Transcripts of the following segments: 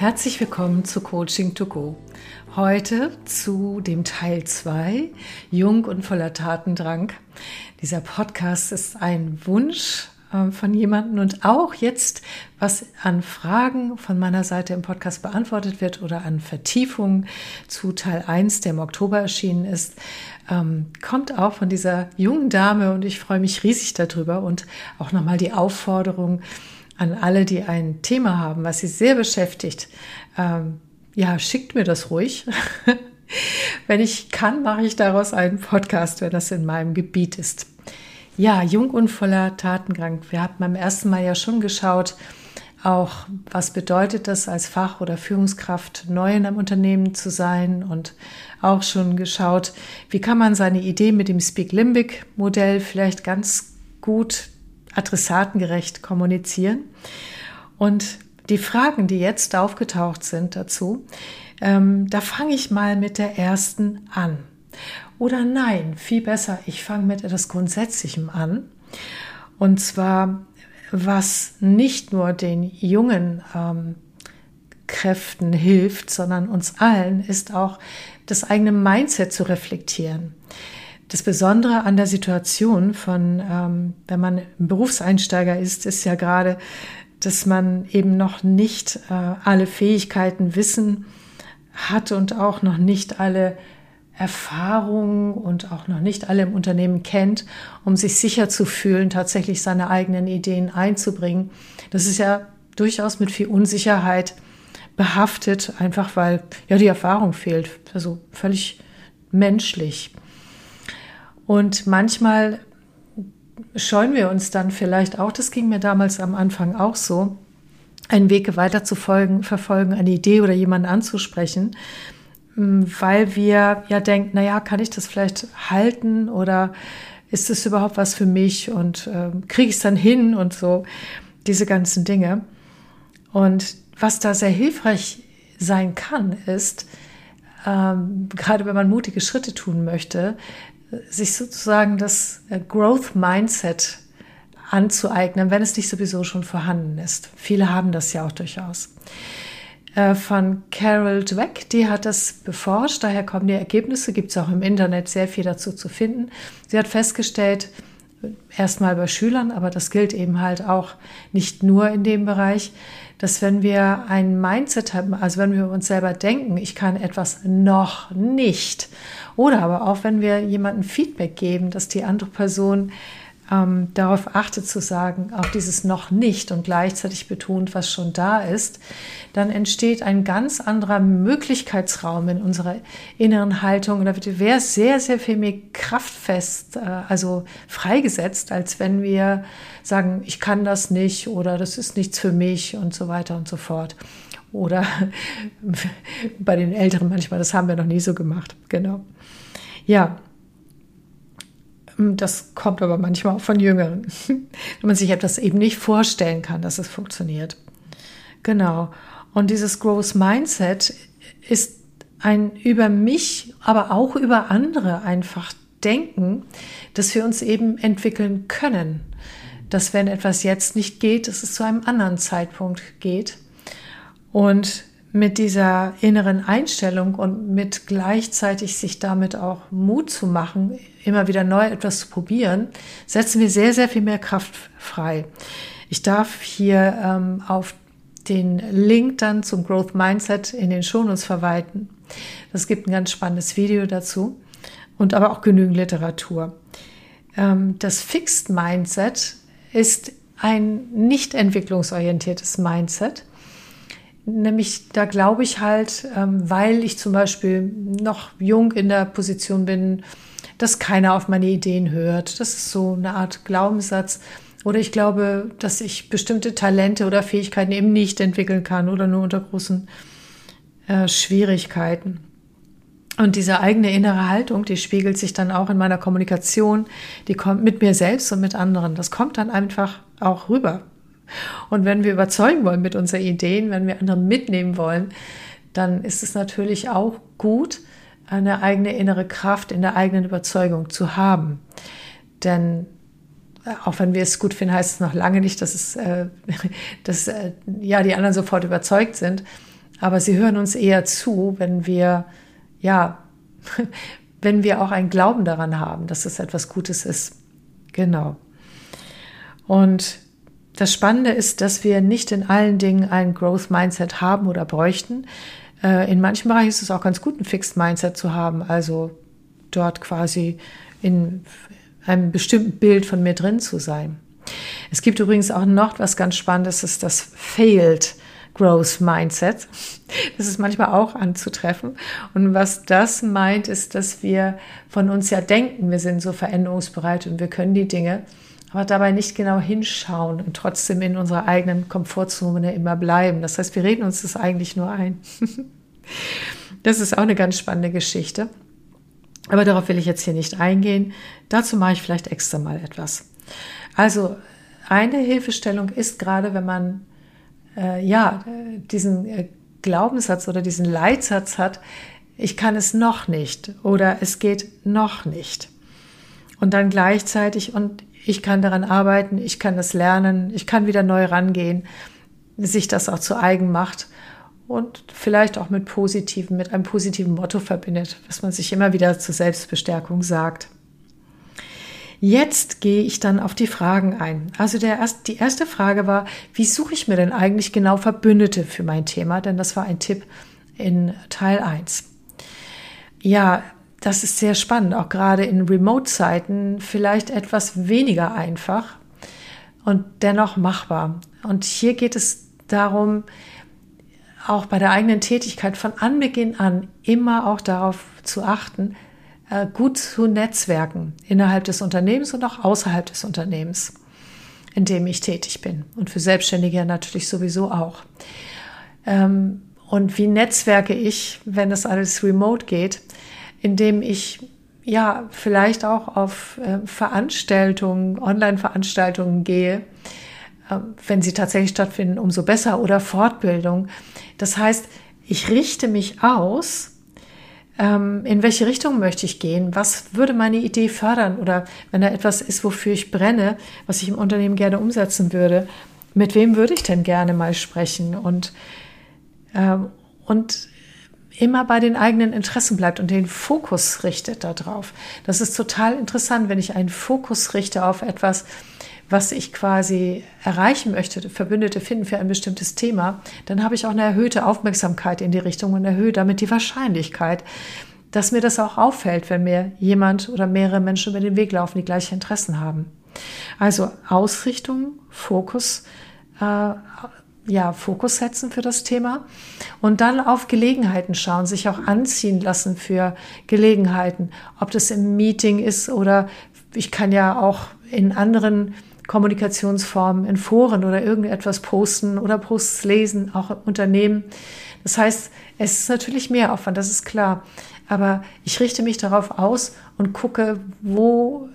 Herzlich willkommen zu Coaching to Go. Heute zu dem Teil 2, Jung und voller Tatendrang. Dieser Podcast ist ein Wunsch äh, von jemandem und auch jetzt, was an Fragen von meiner Seite im Podcast beantwortet wird oder an Vertiefungen zu Teil 1, der im Oktober erschienen ist, ähm, kommt auch von dieser jungen Dame und ich freue mich riesig darüber und auch nochmal die Aufforderung, an alle, die ein Thema haben, was sie sehr beschäftigt. Ähm, ja, schickt mir das ruhig. wenn ich kann, mache ich daraus einen Podcast, wenn das in meinem Gebiet ist. Ja, jung und voller Tatendrang. Wir haben beim ersten Mal ja schon geschaut, auch was bedeutet das als Fach- oder Führungskraft neu in einem Unternehmen zu sein und auch schon geschaut, wie kann man seine Idee mit dem Speak Limbic Modell vielleicht ganz gut adressatengerecht kommunizieren. Und die Fragen, die jetzt aufgetaucht sind dazu, ähm, da fange ich mal mit der ersten an. Oder nein, viel besser, ich fange mit etwas Grundsätzlichem an. Und zwar, was nicht nur den jungen ähm, Kräften hilft, sondern uns allen, ist auch das eigene Mindset zu reflektieren. Das Besondere an der Situation von, ähm, wenn man ein Berufseinsteiger ist, ist ja gerade, dass man eben noch nicht äh, alle Fähigkeiten, Wissen hat und auch noch nicht alle Erfahrungen und auch noch nicht alle im Unternehmen kennt, um sich sicher zu fühlen, tatsächlich seine eigenen Ideen einzubringen. Das ist ja durchaus mit viel Unsicherheit behaftet, einfach weil ja die Erfahrung fehlt. Also völlig menschlich. Und manchmal scheuen wir uns dann vielleicht auch, das ging mir damals am Anfang auch so, einen Weg weiter zu folgen, verfolgen, eine Idee oder jemanden anzusprechen, weil wir ja denken, naja, kann ich das vielleicht halten oder ist es überhaupt was für mich und äh, kriege ich es dann hin und so, diese ganzen Dinge. Und was da sehr hilfreich sein kann, ist, ähm, gerade wenn man mutige Schritte tun möchte, sich sozusagen das äh, Growth Mindset anzueignen, wenn es nicht sowieso schon vorhanden ist. Viele haben das ja auch durchaus. Äh, von Carol Dweck, die hat das beforscht, daher kommen die Ergebnisse, gibt es auch im Internet sehr viel dazu zu finden. Sie hat festgestellt, erstmal bei Schülern, aber das gilt eben halt auch nicht nur in dem Bereich, dass wenn wir ein Mindset haben, also wenn wir uns selber denken, ich kann etwas noch nicht, oder aber auch wenn wir jemandem Feedback geben, dass die andere Person ähm, darauf achtet zu sagen, auch dieses noch nicht und gleichzeitig betont, was schon da ist, dann entsteht ein ganz anderer Möglichkeitsraum in unserer inneren Haltung und da wird sehr, sehr viel mehr kraftfest, äh, also freigesetzt, als wenn wir sagen, ich kann das nicht oder das ist nichts für mich und so weiter und so fort. Oder bei den Älteren manchmal, das haben wir noch nie so gemacht. Genau. Ja, das kommt aber manchmal auch von Jüngeren, wenn man sich etwas eben nicht vorstellen kann, dass es funktioniert. Genau. Und dieses Growth Mindset ist ein über mich, aber auch über andere einfach denken, dass wir uns eben entwickeln können. Dass wenn etwas jetzt nicht geht, dass es zu einem anderen Zeitpunkt geht. Und mit dieser inneren Einstellung und mit gleichzeitig sich damit auch Mut zu machen, immer wieder neu etwas zu probieren, setzen wir sehr, sehr viel mehr Kraft frei. Ich darf hier ähm, auf den Link dann zum Growth Mindset in den Shownotes verwalten. Das gibt ein ganz spannendes Video dazu und aber auch genügend Literatur. Ähm, das Fixed Mindset ist ein nicht entwicklungsorientiertes Mindset Nämlich, da glaube ich halt, ähm, weil ich zum Beispiel noch jung in der Position bin, dass keiner auf meine Ideen hört. Das ist so eine Art Glaubenssatz. Oder ich glaube, dass ich bestimmte Talente oder Fähigkeiten eben nicht entwickeln kann oder nur unter großen äh, Schwierigkeiten. Und diese eigene innere Haltung, die spiegelt sich dann auch in meiner Kommunikation, die kommt mit mir selbst und mit anderen. Das kommt dann einfach auch rüber. Und wenn wir überzeugen wollen mit unseren Ideen, wenn wir andere mitnehmen wollen, dann ist es natürlich auch gut, eine eigene innere Kraft in der eigenen Überzeugung zu haben. Denn äh, auch wenn wir es gut finden, heißt es noch lange nicht, dass, es, äh, dass äh, ja, die anderen sofort überzeugt sind. aber sie hören uns eher zu, wenn wir, ja, wenn wir auch einen Glauben daran haben, dass es etwas Gutes ist. Genau. Und das Spannende ist, dass wir nicht in allen Dingen ein Growth Mindset haben oder bräuchten. Äh, in manchen Bereichen ist es auch ganz gut, ein Fixed Mindset zu haben, also dort quasi in einem bestimmten Bild von mir drin zu sein. Es gibt übrigens auch noch was ganz Spannendes, ist das Failed Growth Mindset. Das ist manchmal auch anzutreffen. Und was das meint, ist, dass wir von uns ja denken, wir sind so veränderungsbereit und wir können die Dinge, aber dabei nicht genau hinschauen und trotzdem in unserer eigenen Komfortzone immer bleiben. Das heißt, wir reden uns das eigentlich nur ein. Das ist auch eine ganz spannende Geschichte. Aber darauf will ich jetzt hier nicht eingehen. Dazu mache ich vielleicht extra mal etwas. Also eine Hilfestellung ist gerade, wenn man äh, ja diesen äh, Glaubenssatz oder diesen Leitsatz hat, ich kann es noch nicht oder es geht noch nicht. Und dann gleichzeitig und ich kann daran arbeiten, ich kann das lernen, ich kann wieder neu rangehen, sich das auch zu eigen macht und vielleicht auch mit positiven, mit einem positiven Motto verbindet, was man sich immer wieder zur Selbstbestärkung sagt. Jetzt gehe ich dann auf die Fragen ein. Also der erst, die erste Frage war, wie suche ich mir denn eigentlich genau Verbündete für mein Thema? Denn das war ein Tipp in Teil 1. Ja, das ist sehr spannend, auch gerade in Remote-Zeiten vielleicht etwas weniger einfach und dennoch machbar. Und hier geht es darum, auch bei der eigenen Tätigkeit von Anbeginn an immer auch darauf zu achten, äh, gut zu netzwerken innerhalb des Unternehmens und auch außerhalb des Unternehmens, in dem ich tätig bin. Und für Selbstständige natürlich sowieso auch. Ähm, und wie netzwerke ich, wenn das alles remote geht, indem ich ja vielleicht auch auf äh, Veranstaltungen, Online-Veranstaltungen gehe, ähm, wenn sie tatsächlich stattfinden, umso besser oder Fortbildung. Das heißt, ich richte mich aus, ähm, in welche Richtung möchte ich gehen, was würde meine Idee fördern oder wenn da etwas ist, wofür ich brenne, was ich im Unternehmen gerne umsetzen würde, mit wem würde ich denn gerne mal sprechen und, ähm, und immer bei den eigenen Interessen bleibt und den Fokus richtet darauf. Das ist total interessant, wenn ich einen Fokus richte auf etwas, was ich quasi erreichen möchte, Verbündete finden für ein bestimmtes Thema, dann habe ich auch eine erhöhte Aufmerksamkeit in die Richtung und erhöhe damit die Wahrscheinlichkeit, dass mir das auch auffällt, wenn mir jemand oder mehrere Menschen über den Weg laufen, die gleiche Interessen haben. Also Ausrichtung, Fokus, äh, ja, Fokus setzen für das Thema und dann auf Gelegenheiten schauen, sich auch anziehen lassen für Gelegenheiten, ob das im Meeting ist oder ich kann ja auch in anderen Kommunikationsformen, in Foren oder irgendetwas posten oder Posts lesen, auch im Unternehmen. Das heißt, es ist natürlich mehr Aufwand, das ist klar. Aber ich richte mich darauf aus und gucke, wo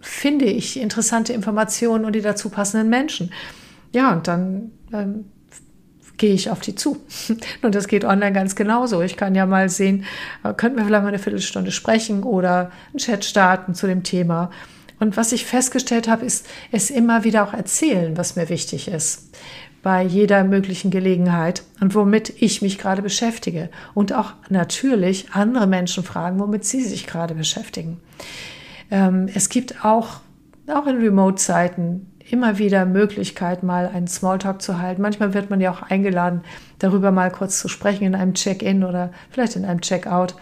finde ich interessante Informationen und die dazu passenden Menschen. Ja, und dann ähm, gehe ich auf die zu. Und das geht online ganz genauso. Ich kann ja mal sehen, äh, könnten wir vielleicht mal eine Viertelstunde sprechen oder einen Chat starten zu dem Thema. Und was ich festgestellt habe, ist es immer wieder auch erzählen, was mir wichtig ist bei jeder möglichen Gelegenheit und womit ich mich gerade beschäftige. Und auch natürlich andere Menschen fragen, womit sie sich gerade beschäftigen. Ähm, es gibt auch, auch in Remote-Zeiten immer wieder Möglichkeit, mal einen Smalltalk zu halten. Manchmal wird man ja auch eingeladen, darüber mal kurz zu sprechen in einem Check-in oder vielleicht in einem Check-out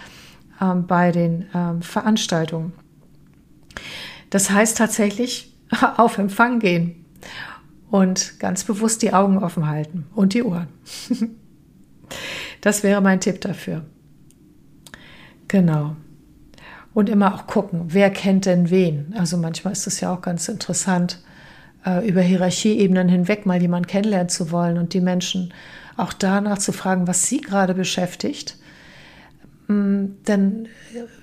ähm, bei den ähm, Veranstaltungen. Das heißt tatsächlich auf Empfang gehen und ganz bewusst die Augen offen halten und die Ohren. Das wäre mein Tipp dafür. Genau. Und immer auch gucken, wer kennt denn wen. Also manchmal ist es ja auch ganz interessant, äh, über Hierarchieebenen hinweg mal jemanden kennenlernen zu wollen und die Menschen auch danach zu fragen, was sie gerade beschäftigt. Mm, denn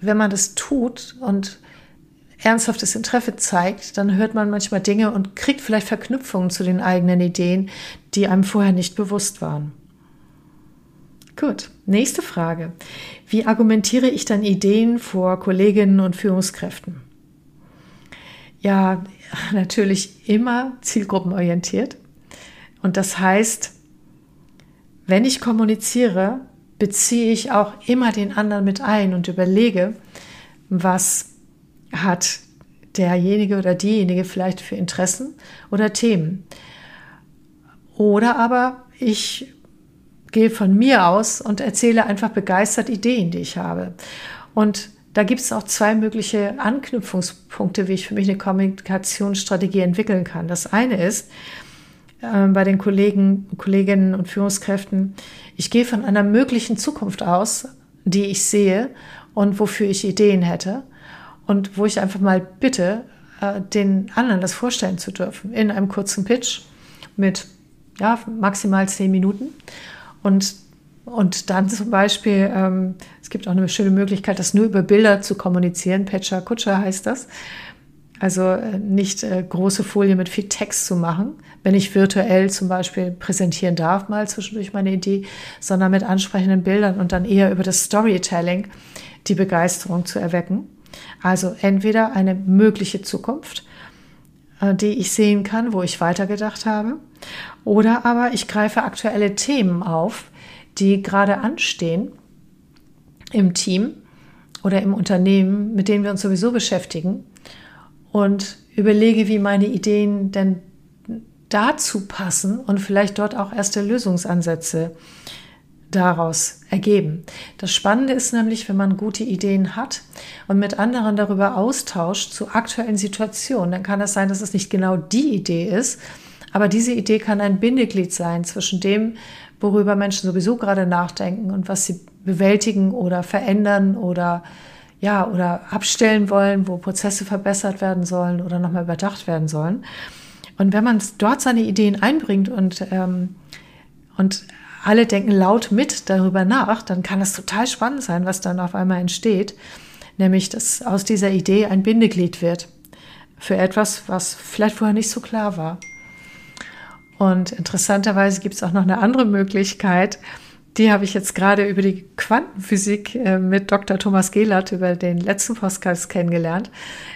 wenn man das tut und ernsthaftes Interesse zeigt, dann hört man manchmal Dinge und kriegt vielleicht Verknüpfungen zu den eigenen Ideen, die einem vorher nicht bewusst waren. Gut, nächste Frage. Wie argumentiere ich dann Ideen vor Kolleginnen und Führungskräften? Ja, natürlich immer zielgruppenorientiert. Und das heißt, wenn ich kommuniziere, beziehe ich auch immer den anderen mit ein und überlege, was hat derjenige oder diejenige vielleicht für Interessen oder Themen. Oder aber ich gehe von mir aus und erzähle einfach begeistert Ideen, die ich habe. Und da gibt es auch zwei mögliche Anknüpfungspunkte, wie ich für mich eine Kommunikationsstrategie entwickeln kann. Das eine ist, äh, bei den Kollegen, Kolleginnen und Führungskräften, ich gehe von einer möglichen Zukunft aus, die ich sehe und wofür ich Ideen hätte und wo ich einfach mal bitte, äh, den anderen das vorstellen zu dürfen in einem kurzen Pitch mit ja, maximal zehn Minuten. Und, und dann zum Beispiel, ähm, es gibt auch eine schöne Möglichkeit, das nur über Bilder zu kommunizieren. Patcher Kutscher heißt das. Also äh, nicht äh, große Folie mit viel Text zu machen, wenn ich virtuell zum Beispiel präsentieren darf, mal zwischendurch meine Idee, sondern mit ansprechenden Bildern und dann eher über das Storytelling die Begeisterung zu erwecken. Also entweder eine mögliche Zukunft, äh, die ich sehen kann, wo ich weitergedacht habe, oder aber ich greife aktuelle Themen auf, die gerade anstehen im Team oder im Unternehmen, mit denen wir uns sowieso beschäftigen und überlege, wie meine Ideen denn dazu passen und vielleicht dort auch erste Lösungsansätze daraus ergeben. Das Spannende ist nämlich, wenn man gute Ideen hat und mit anderen darüber austauscht zu aktuellen Situationen, dann kann es sein, dass es nicht genau die Idee ist, aber diese Idee kann ein Bindeglied sein zwischen dem, worüber Menschen sowieso gerade nachdenken und was sie bewältigen oder verändern oder ja, oder abstellen wollen, wo Prozesse verbessert werden sollen oder nochmal überdacht werden sollen. Und wenn man dort seine Ideen einbringt und, ähm, und alle denken laut mit darüber nach, dann kann es total spannend sein, was dann auf einmal entsteht. Nämlich, dass aus dieser Idee ein Bindeglied wird für etwas, was vielleicht vorher nicht so klar war. Und interessanterweise gibt es auch noch eine andere Möglichkeit, die habe ich jetzt gerade über die Quantenphysik äh, mit Dr. Thomas Gehlert über den letzten Podcast kennengelernt.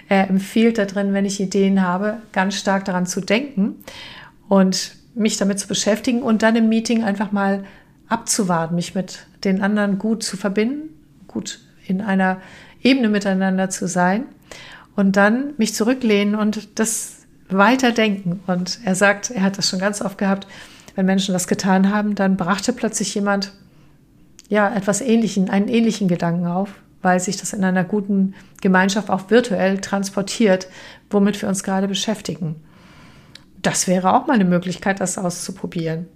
Er empfiehlt da drin, wenn ich Ideen habe, ganz stark daran zu denken und mich damit zu beschäftigen und dann im Meeting einfach mal abzuwarten, mich mit den anderen gut zu verbinden, gut in einer Ebene miteinander zu sein und dann mich zurücklehnen und das weiterdenken. Und er sagt, er hat das schon ganz oft gehabt, wenn Menschen das getan haben, dann brachte plötzlich jemand ja etwas ähnlichen, einen ähnlichen Gedanken auf, weil sich das in einer guten Gemeinschaft auch virtuell transportiert, womit wir uns gerade beschäftigen. Das wäre auch mal eine Möglichkeit, das auszuprobieren.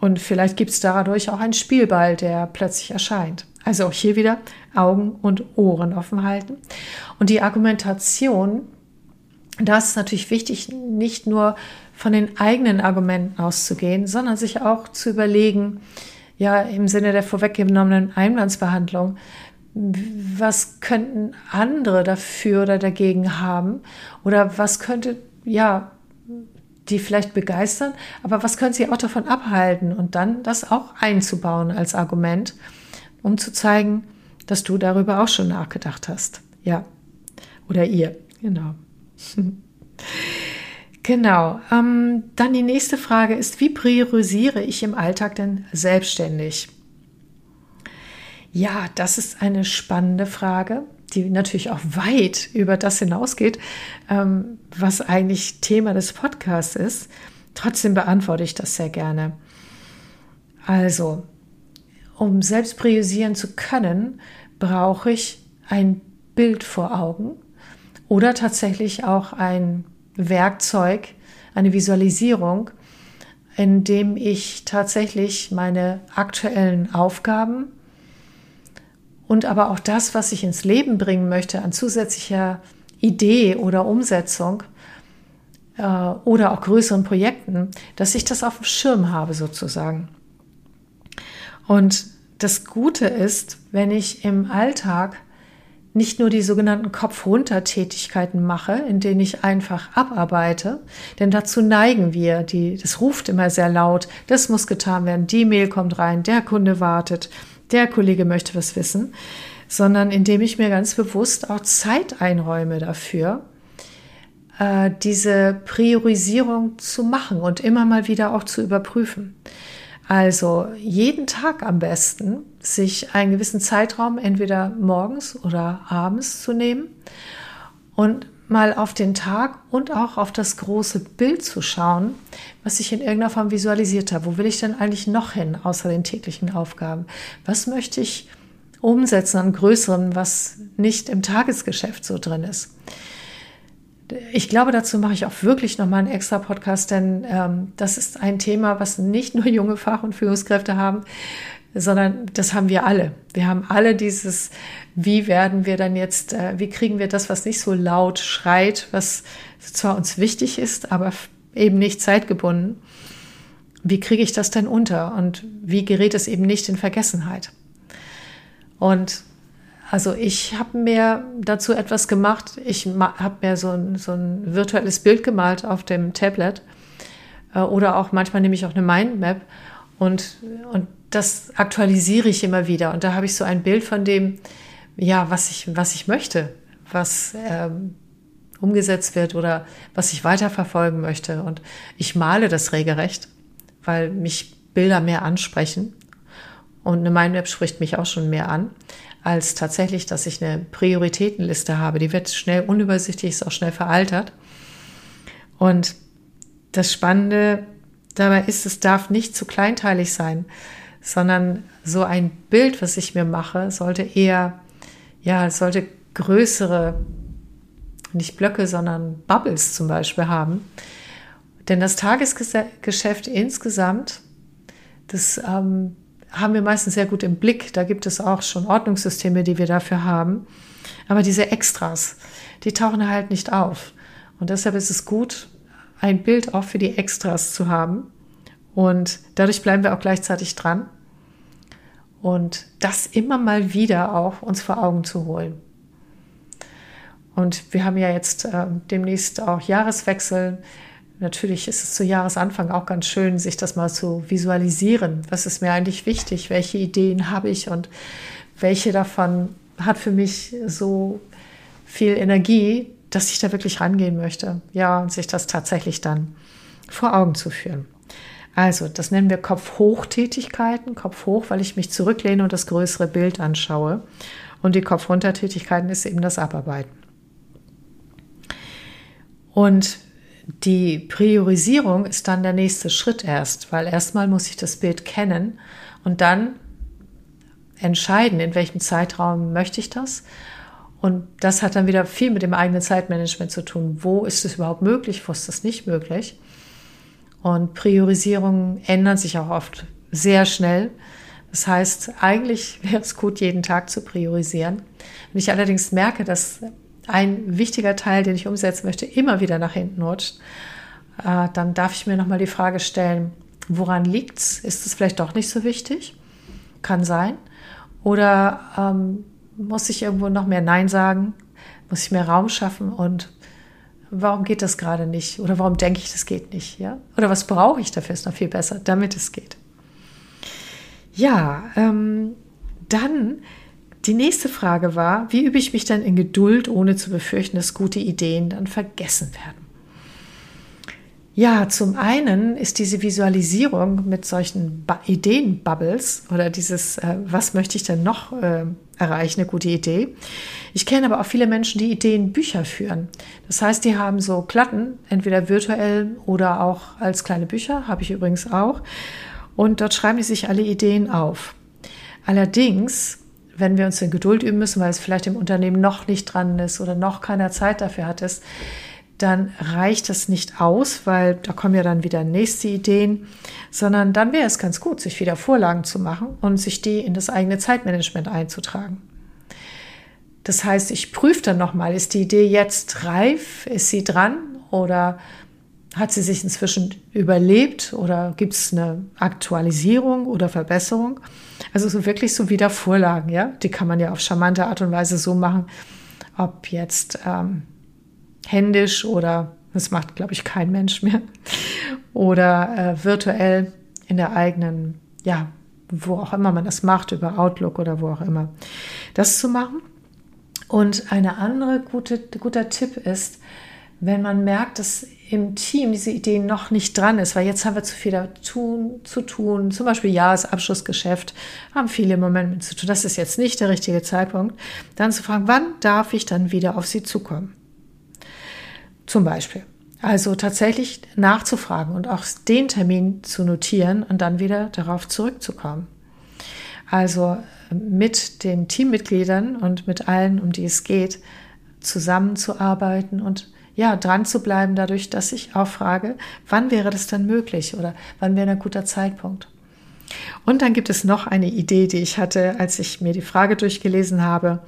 Und vielleicht gibt es dadurch auch einen Spielball, der plötzlich erscheint. Also auch hier wieder Augen und Ohren offen halten. Und die Argumentation, das ist natürlich wichtig, nicht nur von den eigenen Argumenten auszugehen, sondern sich auch zu überlegen, ja, im Sinne der vorweggenommenen Einwandsbehandlung, was könnten andere dafür oder dagegen haben? Oder was könnte, ja, die vielleicht begeistern, aber was können sie auch davon abhalten? Und dann das auch einzubauen als Argument, um zu zeigen, dass du darüber auch schon nachgedacht hast. Ja. Oder ihr, genau. Genau. Ähm, dann die nächste Frage ist, wie priorisiere ich im Alltag denn selbstständig? Ja, das ist eine spannende Frage, die natürlich auch weit über das hinausgeht, ähm, was eigentlich Thema des Podcasts ist. Trotzdem beantworte ich das sehr gerne. Also, um selbst priorisieren zu können, brauche ich ein Bild vor Augen oder tatsächlich auch ein Werkzeug, eine Visualisierung, in dem ich tatsächlich meine aktuellen Aufgaben und aber auch das, was ich ins Leben bringen möchte an zusätzlicher Idee oder Umsetzung äh, oder auch größeren Projekten, dass ich das auf dem Schirm habe sozusagen. Und das Gute ist, wenn ich im Alltag nicht nur die sogenannten Kopf-runter-Tätigkeiten mache, in denen ich einfach abarbeite, denn dazu neigen wir, die, das ruft immer sehr laut, das muss getan werden, die Mail kommt rein, der Kunde wartet, der Kollege möchte was wissen, sondern indem ich mir ganz bewusst auch Zeit einräume dafür, äh, diese Priorisierung zu machen und immer mal wieder auch zu überprüfen. Also jeden Tag am besten sich einen gewissen Zeitraum entweder morgens oder abends zu nehmen und mal auf den Tag und auch auf das große Bild zu schauen, was ich in irgendeiner Form visualisiert habe. Wo will ich denn eigentlich noch hin, außer den täglichen Aufgaben? Was möchte ich umsetzen an Größerem, was nicht im Tagesgeschäft so drin ist? Ich glaube, dazu mache ich auch wirklich nochmal einen extra Podcast, denn ähm, das ist ein Thema, was nicht nur junge Fach- und Führungskräfte haben, sondern das haben wir alle. Wir haben alle dieses, wie werden wir dann jetzt, äh, wie kriegen wir das, was nicht so laut schreit, was zwar uns wichtig ist, aber eben nicht zeitgebunden. Wie kriege ich das denn unter und wie gerät es eben nicht in Vergessenheit? Und also ich habe mir dazu etwas gemacht. Ich habe mir so ein, so ein virtuelles Bild gemalt auf dem Tablet äh, oder auch manchmal nehme ich auch eine Mindmap und, und das aktualisiere ich immer wieder. Und da habe ich so ein Bild von dem, ja, was ich, was ich möchte, was ähm, umgesetzt wird oder was ich weiterverfolgen möchte. Und ich male das regelrecht, weil mich Bilder mehr ansprechen. Und eine Mindmap spricht mich auch schon mehr an, als tatsächlich, dass ich eine Prioritätenliste habe. Die wird schnell unübersichtlich, ist auch schnell veraltert. Und das Spannende dabei ist, es darf nicht zu kleinteilig sein, sondern so ein Bild, was ich mir mache, sollte eher, ja, sollte größere, nicht Blöcke, sondern Bubbles zum Beispiel haben. Denn das Tagesgeschäft insgesamt, das ähm, haben wir meistens sehr gut im Blick. Da gibt es auch schon Ordnungssysteme, die wir dafür haben. Aber diese Extras, die tauchen halt nicht auf. Und deshalb ist es gut, ein Bild auch für die Extras zu haben. Und dadurch bleiben wir auch gleichzeitig dran. Und das immer mal wieder auch uns vor Augen zu holen. Und wir haben ja jetzt äh, demnächst auch Jahreswechsel. Natürlich ist es zu Jahresanfang auch ganz schön, sich das mal zu visualisieren. Was ist mir eigentlich wichtig? Welche Ideen habe ich und welche davon hat für mich so viel Energie, dass ich da wirklich rangehen möchte? Ja, und sich das tatsächlich dann vor Augen zu führen. Also, das nennen wir Kopf-Hoch-Tätigkeiten. Kopf hoch, weil ich mich zurücklehne und das größere Bild anschaue. Und die Kopf-Runter-Tätigkeiten ist eben das Abarbeiten. Und die Priorisierung ist dann der nächste Schritt erst, weil erstmal muss ich das Bild kennen und dann entscheiden, in welchem Zeitraum möchte ich das. Und das hat dann wieder viel mit dem eigenen Zeitmanagement zu tun. Wo ist es überhaupt möglich, wo ist das nicht möglich? Und Priorisierungen ändern sich auch oft sehr schnell. Das heißt, eigentlich wäre es gut, jeden Tag zu priorisieren. Wenn ich allerdings merke, dass ein wichtiger Teil, den ich umsetzen möchte, immer wieder nach hinten rutscht, äh, dann darf ich mir nochmal die Frage stellen, woran liegt es? Ist es vielleicht doch nicht so wichtig? Kann sein. Oder ähm, muss ich irgendwo noch mehr Nein sagen? Muss ich mehr Raum schaffen und warum geht das gerade nicht? Oder warum denke ich, das geht nicht? Ja? Oder was brauche ich dafür, ist noch viel besser, damit es geht. Ja, ähm, dann die nächste Frage war, wie übe ich mich denn in Geduld, ohne zu befürchten, dass gute Ideen dann vergessen werden? Ja, zum einen ist diese Visualisierung mit solchen Ideenbubbles oder dieses, äh, was möchte ich denn noch äh, erreichen, eine gute Idee. Ich kenne aber auch viele Menschen, die Ideenbücher führen. Das heißt, die haben so Platten, entweder virtuell oder auch als kleine Bücher, habe ich übrigens auch. Und dort schreiben die sich alle Ideen auf. Allerdings, wenn wir uns in Geduld üben müssen, weil es vielleicht im Unternehmen noch nicht dran ist oder noch keiner Zeit dafür hat, ist, dann reicht das nicht aus, weil da kommen ja dann wieder nächste Ideen, sondern dann wäre es ganz gut, sich wieder Vorlagen zu machen und sich die in das eigene Zeitmanagement einzutragen. Das heißt, ich prüfe dann nochmal, ist die Idee jetzt reif? Ist sie dran? Oder hat sie sich inzwischen überlebt? Oder gibt es eine Aktualisierung oder Verbesserung? Also so wirklich so wieder Vorlagen, ja? Die kann man ja auf charmante Art und Weise so machen, ob jetzt ähm, händisch oder das macht, glaube ich, kein Mensch mehr oder äh, virtuell in der eigenen, ja, wo auch immer man das macht, über Outlook oder wo auch immer, das zu machen. Und eine andere gute, guter Tipp ist, wenn man merkt, dass im Team diese Idee noch nicht dran ist, weil jetzt haben wir zu viel tun, zu tun, zum Beispiel Jahresabschlussgeschäft, haben viele im Moment mit zu tun, das ist jetzt nicht der richtige Zeitpunkt, dann zu fragen, wann darf ich dann wieder auf Sie zukommen? Zum Beispiel. Also tatsächlich nachzufragen und auch den Termin zu notieren und dann wieder darauf zurückzukommen. Also mit den Teammitgliedern und mit allen, um die es geht, zusammenzuarbeiten und ja, dran zu bleiben, dadurch, dass ich auch frage, wann wäre das denn möglich oder wann wäre ein guter Zeitpunkt. Und dann gibt es noch eine Idee, die ich hatte, als ich mir die Frage durchgelesen habe.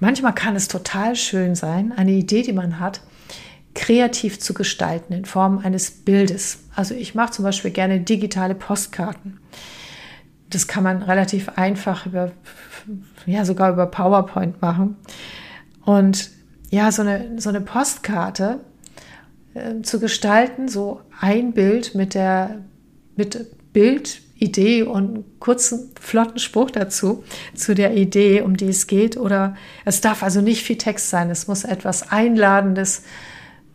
Manchmal kann es total schön sein, eine Idee, die man hat, kreativ zu gestalten in Form eines Bildes. Also ich mache zum Beispiel gerne digitale Postkarten. Das kann man relativ einfach über, ja, sogar über PowerPoint machen. Und ja, so eine, so eine Postkarte äh, zu gestalten, so ein Bild mit der, mit Bild, Idee und kurzen, flotten Spruch dazu, zu der Idee, um die es geht. Oder es darf also nicht viel Text sein. Es muss etwas Einladendes,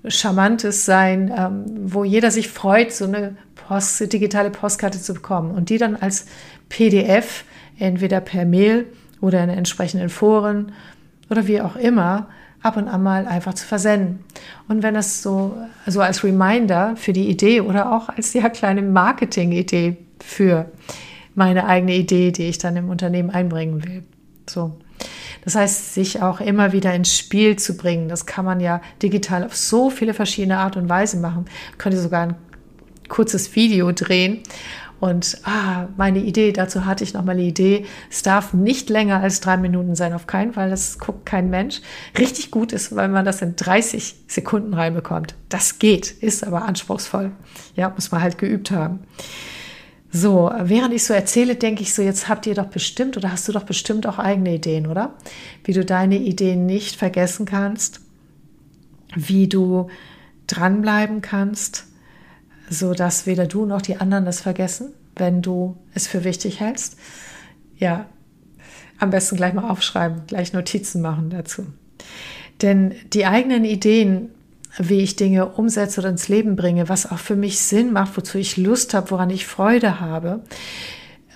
Charmantes sein, ähm, wo jeder sich freut, so eine Post, digitale Postkarte zu bekommen und die dann als PDF entweder per Mail oder in entsprechenden Foren oder wie auch immer ab und an mal einfach zu versenden. Und wenn das so, so als Reminder für die Idee oder auch als ja kleine Marketing-Idee für meine eigene Idee, die ich dann im Unternehmen einbringen will. So. Das heißt, sich auch immer wieder ins Spiel zu bringen. Das kann man ja digital auf so viele verschiedene Art und Weise machen. Man könnte sogar ein kurzes Video drehen. Und ah, meine Idee, dazu hatte ich nochmal eine Idee. Es darf nicht länger als drei Minuten sein, auf keinen Fall. Das guckt kein Mensch. Richtig gut ist, weil man das in 30 Sekunden reinbekommt. Das geht, ist aber anspruchsvoll. Ja, muss man halt geübt haben. So, während ich so erzähle, denke ich so, jetzt habt ihr doch bestimmt oder hast du doch bestimmt auch eigene Ideen, oder? Wie du deine Ideen nicht vergessen kannst, wie du dranbleiben kannst, so dass weder du noch die anderen das vergessen, wenn du es für wichtig hältst. Ja, am besten gleich mal aufschreiben, gleich Notizen machen dazu. Denn die eigenen Ideen wie ich Dinge umsetze oder ins Leben bringe, was auch für mich Sinn macht, wozu ich Lust habe, woran ich Freude habe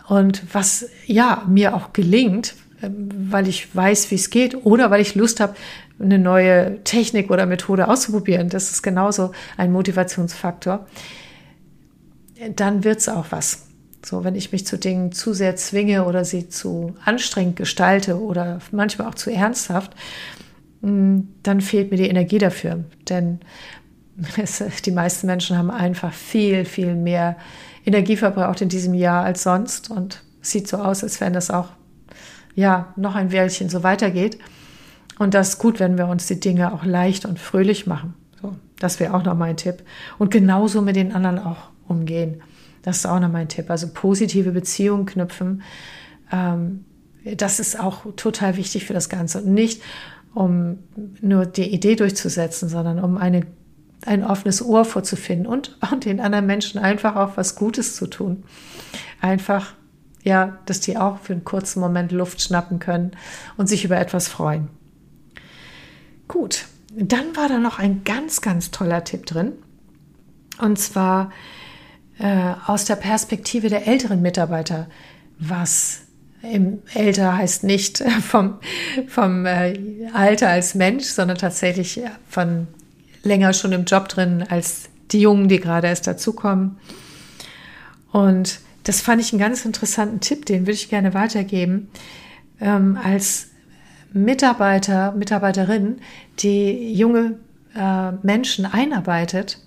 und was ja mir auch gelingt, ähm, weil ich weiß, wie es geht oder weil ich Lust habe, eine neue Technik oder Methode auszuprobieren. Das ist genauso ein Motivationsfaktor. Dann wird es auch was. So, wenn ich mich zu Dingen zu sehr zwinge oder sie zu anstrengend gestalte oder manchmal auch zu ernsthaft, Mm, dann fehlt mir die Energie dafür. Denn es, die meisten Menschen haben einfach viel, viel mehr Energie verbraucht in diesem Jahr als sonst. Und es sieht so aus, als wenn das auch ja, noch ein Weilchen so weitergeht. Und das ist gut, wenn wir uns die Dinge auch leicht und fröhlich machen. So, das wäre auch noch mein Tipp. Und genauso mit den anderen auch umgehen. Das ist auch noch mein Tipp. Also positive Beziehungen knüpfen. Ähm, das ist auch total wichtig für das Ganze. Und nicht, um nur die Idee durchzusetzen, sondern um eine, ein offenes Ohr vorzufinden und, und den anderen Menschen einfach auch was Gutes zu tun. Einfach, ja, dass die auch für einen kurzen Moment Luft schnappen können und sich über etwas freuen. Gut, dann war da noch ein ganz, ganz toller Tipp drin. Und zwar äh, aus der Perspektive der älteren Mitarbeiter. Was älter heißt nicht vom, vom äh, Alter als Mensch, sondern tatsächlich von länger schon im Job drin als die Jungen, die gerade erst dazukommen. Und das fand ich einen ganz interessanten Tipp, den würde ich gerne weitergeben. Ähm, als Mitarbeiter, Mitarbeiterin, die junge äh, Menschen einarbeitet,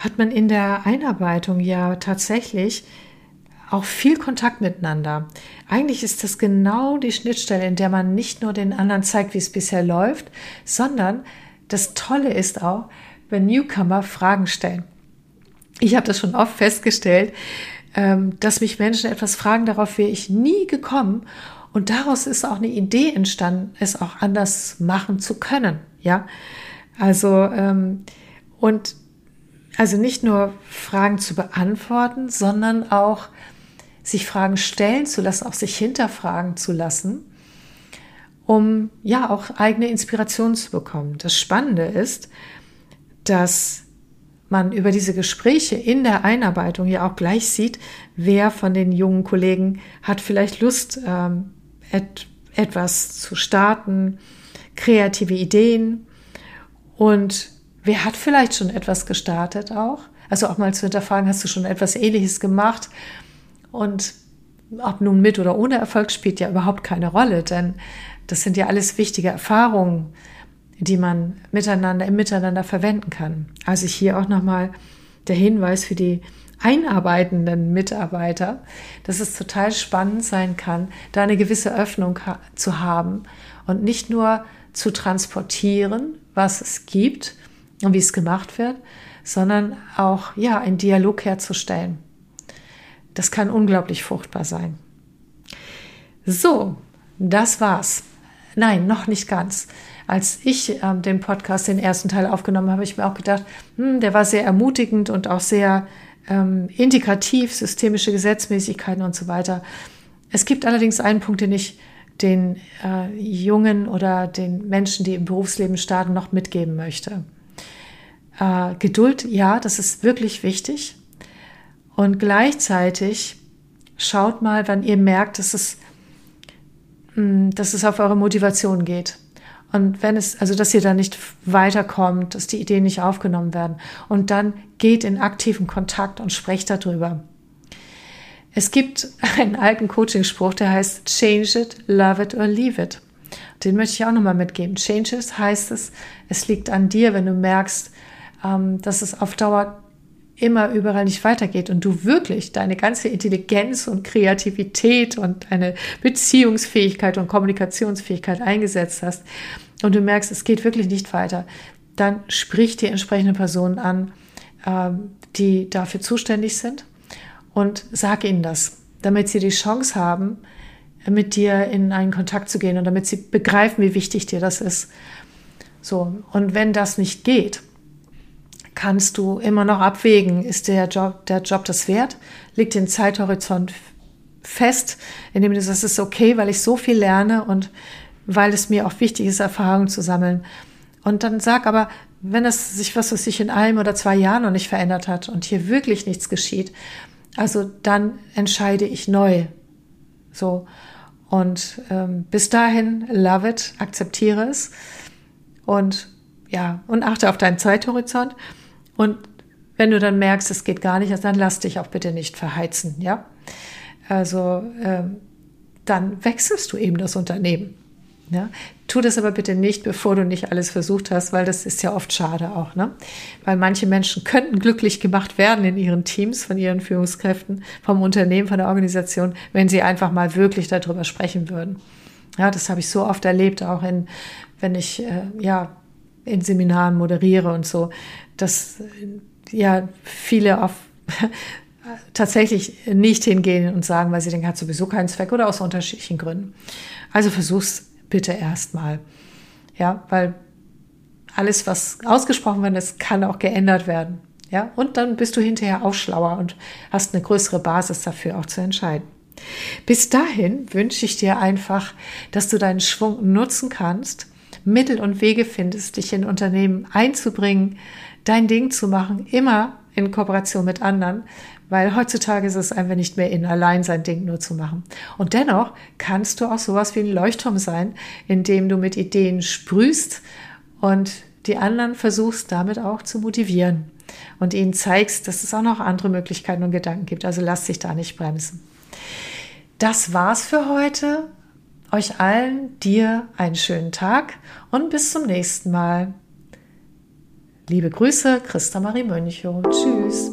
hat man in der Einarbeitung ja tatsächlich auch viel Kontakt miteinander. Eigentlich ist das genau die Schnittstelle, in der man nicht nur den anderen zeigt, wie es bisher läuft, sondern das Tolle ist auch, wenn Newcomer Fragen stellen. Ich habe das schon oft festgestellt, ähm, dass mich Menschen etwas fragen, darauf wäre ich nie gekommen. Und daraus ist auch eine Idee entstanden, es auch anders machen zu können. Ja, also ähm, und also nicht nur Fragen zu beantworten, sondern auch sich Fragen stellen zu lassen, auch sich hinterfragen zu lassen, um ja auch eigene Inspiration zu bekommen. Das Spannende ist, dass man über diese Gespräche in der Einarbeitung ja auch gleich sieht, wer von den jungen Kollegen hat vielleicht Lust, ähm, et etwas zu starten, kreative Ideen und wer hat vielleicht schon etwas gestartet auch. Also auch mal zu hinterfragen, hast du schon etwas Ähnliches gemacht und ob nun mit oder ohne Erfolg spielt ja überhaupt keine Rolle, denn das sind ja alles wichtige Erfahrungen, die man miteinander im Miteinander verwenden kann. Also hier auch nochmal der Hinweis für die einarbeitenden Mitarbeiter, dass es total spannend sein kann, da eine gewisse Öffnung zu haben und nicht nur zu transportieren, was es gibt und wie es gemacht wird, sondern auch ja einen Dialog herzustellen. Das kann unglaublich fruchtbar sein. So, das war's. Nein, noch nicht ganz. Als ich ähm, den Podcast, den ersten Teil aufgenommen habe, habe ich mir auch gedacht, hm, der war sehr ermutigend und auch sehr ähm, integrativ, systemische Gesetzmäßigkeiten und so weiter. Es gibt allerdings einen Punkt, den ich den äh, Jungen oder den Menschen, die im Berufsleben starten, noch mitgeben möchte. Äh, Geduld, ja, das ist wirklich wichtig. Und gleichzeitig schaut mal, wann ihr merkt, dass es, mh, hm, dass es auf eure Motivation geht. Und wenn es, also dass ihr da nicht weiterkommt, dass die Ideen nicht aufgenommen werden. Und dann geht in aktiven Kontakt und sprecht darüber. Es gibt einen alten Coaching-Spruch, der heißt Change it, love it or leave it. Den möchte ich auch nochmal mitgeben. Change it heißt es, es liegt an dir, wenn du merkst, ähm, dass es auf Dauer immer überall nicht weitergeht und du wirklich deine ganze Intelligenz und Kreativität und deine Beziehungsfähigkeit und Kommunikationsfähigkeit eingesetzt hast und du merkst, es geht wirklich nicht weiter, dann sprich die entsprechenden Personen an, ähm, die dafür zuständig sind und sag ihnen das, damit sie die Chance haben, mit dir in einen Kontakt zu gehen und damit sie begreifen, wie wichtig dir das ist. So, und wenn das nicht geht, kannst du immer noch abwägen, ist der Job, der Job das wert? Liegt den Zeithorizont fest, indem du sagst, es ist okay, weil ich so viel lerne und weil es mir auch wichtig ist, Erfahrungen zu sammeln. Und dann sag aber, wenn es sich was, was sich in einem oder zwei Jahren noch nicht verändert hat und hier wirklich nichts geschieht, also dann entscheide ich neu. So. Und ähm, bis dahin, love it, akzeptiere es und ja, und achte auf deinen Zeithorizont. Und wenn du dann merkst, es geht gar nicht, dann lass dich auch bitte nicht verheizen, ja. Also ähm, dann wechselst du eben das Unternehmen. Ja? Tu das aber bitte nicht, bevor du nicht alles versucht hast, weil das ist ja oft schade auch. Ne? Weil manche Menschen könnten glücklich gemacht werden in ihren Teams, von ihren Führungskräften, vom Unternehmen, von der Organisation, wenn sie einfach mal wirklich darüber sprechen würden. Ja, das habe ich so oft erlebt, auch in, wenn ich äh, ja in Seminaren moderiere und so, dass ja viele auf tatsächlich nicht hingehen und sagen, weil sie denken, hat sowieso keinen Zweck oder aus unterschiedlichen Gründen. Also versuch's bitte erstmal. Ja, weil alles, was ausgesprochen wird, das kann auch geändert werden. Ja, und dann bist du hinterher auch schlauer und hast eine größere Basis dafür auch zu entscheiden. Bis dahin wünsche ich dir einfach, dass du deinen Schwung nutzen kannst, Mittel und Wege findest, dich in Unternehmen einzubringen, dein Ding zu machen, immer in Kooperation mit anderen, weil heutzutage ist es einfach nicht mehr in, allein sein Ding nur zu machen. Und dennoch kannst du auch sowas wie ein Leuchtturm sein, indem du mit Ideen sprühst und die anderen versuchst damit auch zu motivieren und ihnen zeigst, dass es auch noch andere Möglichkeiten und Gedanken gibt. Also lass dich da nicht bremsen. Das war's für heute. Euch allen, dir einen schönen Tag und bis zum nächsten Mal. Liebe Grüße, Christa Marie Mönchow. Tschüss.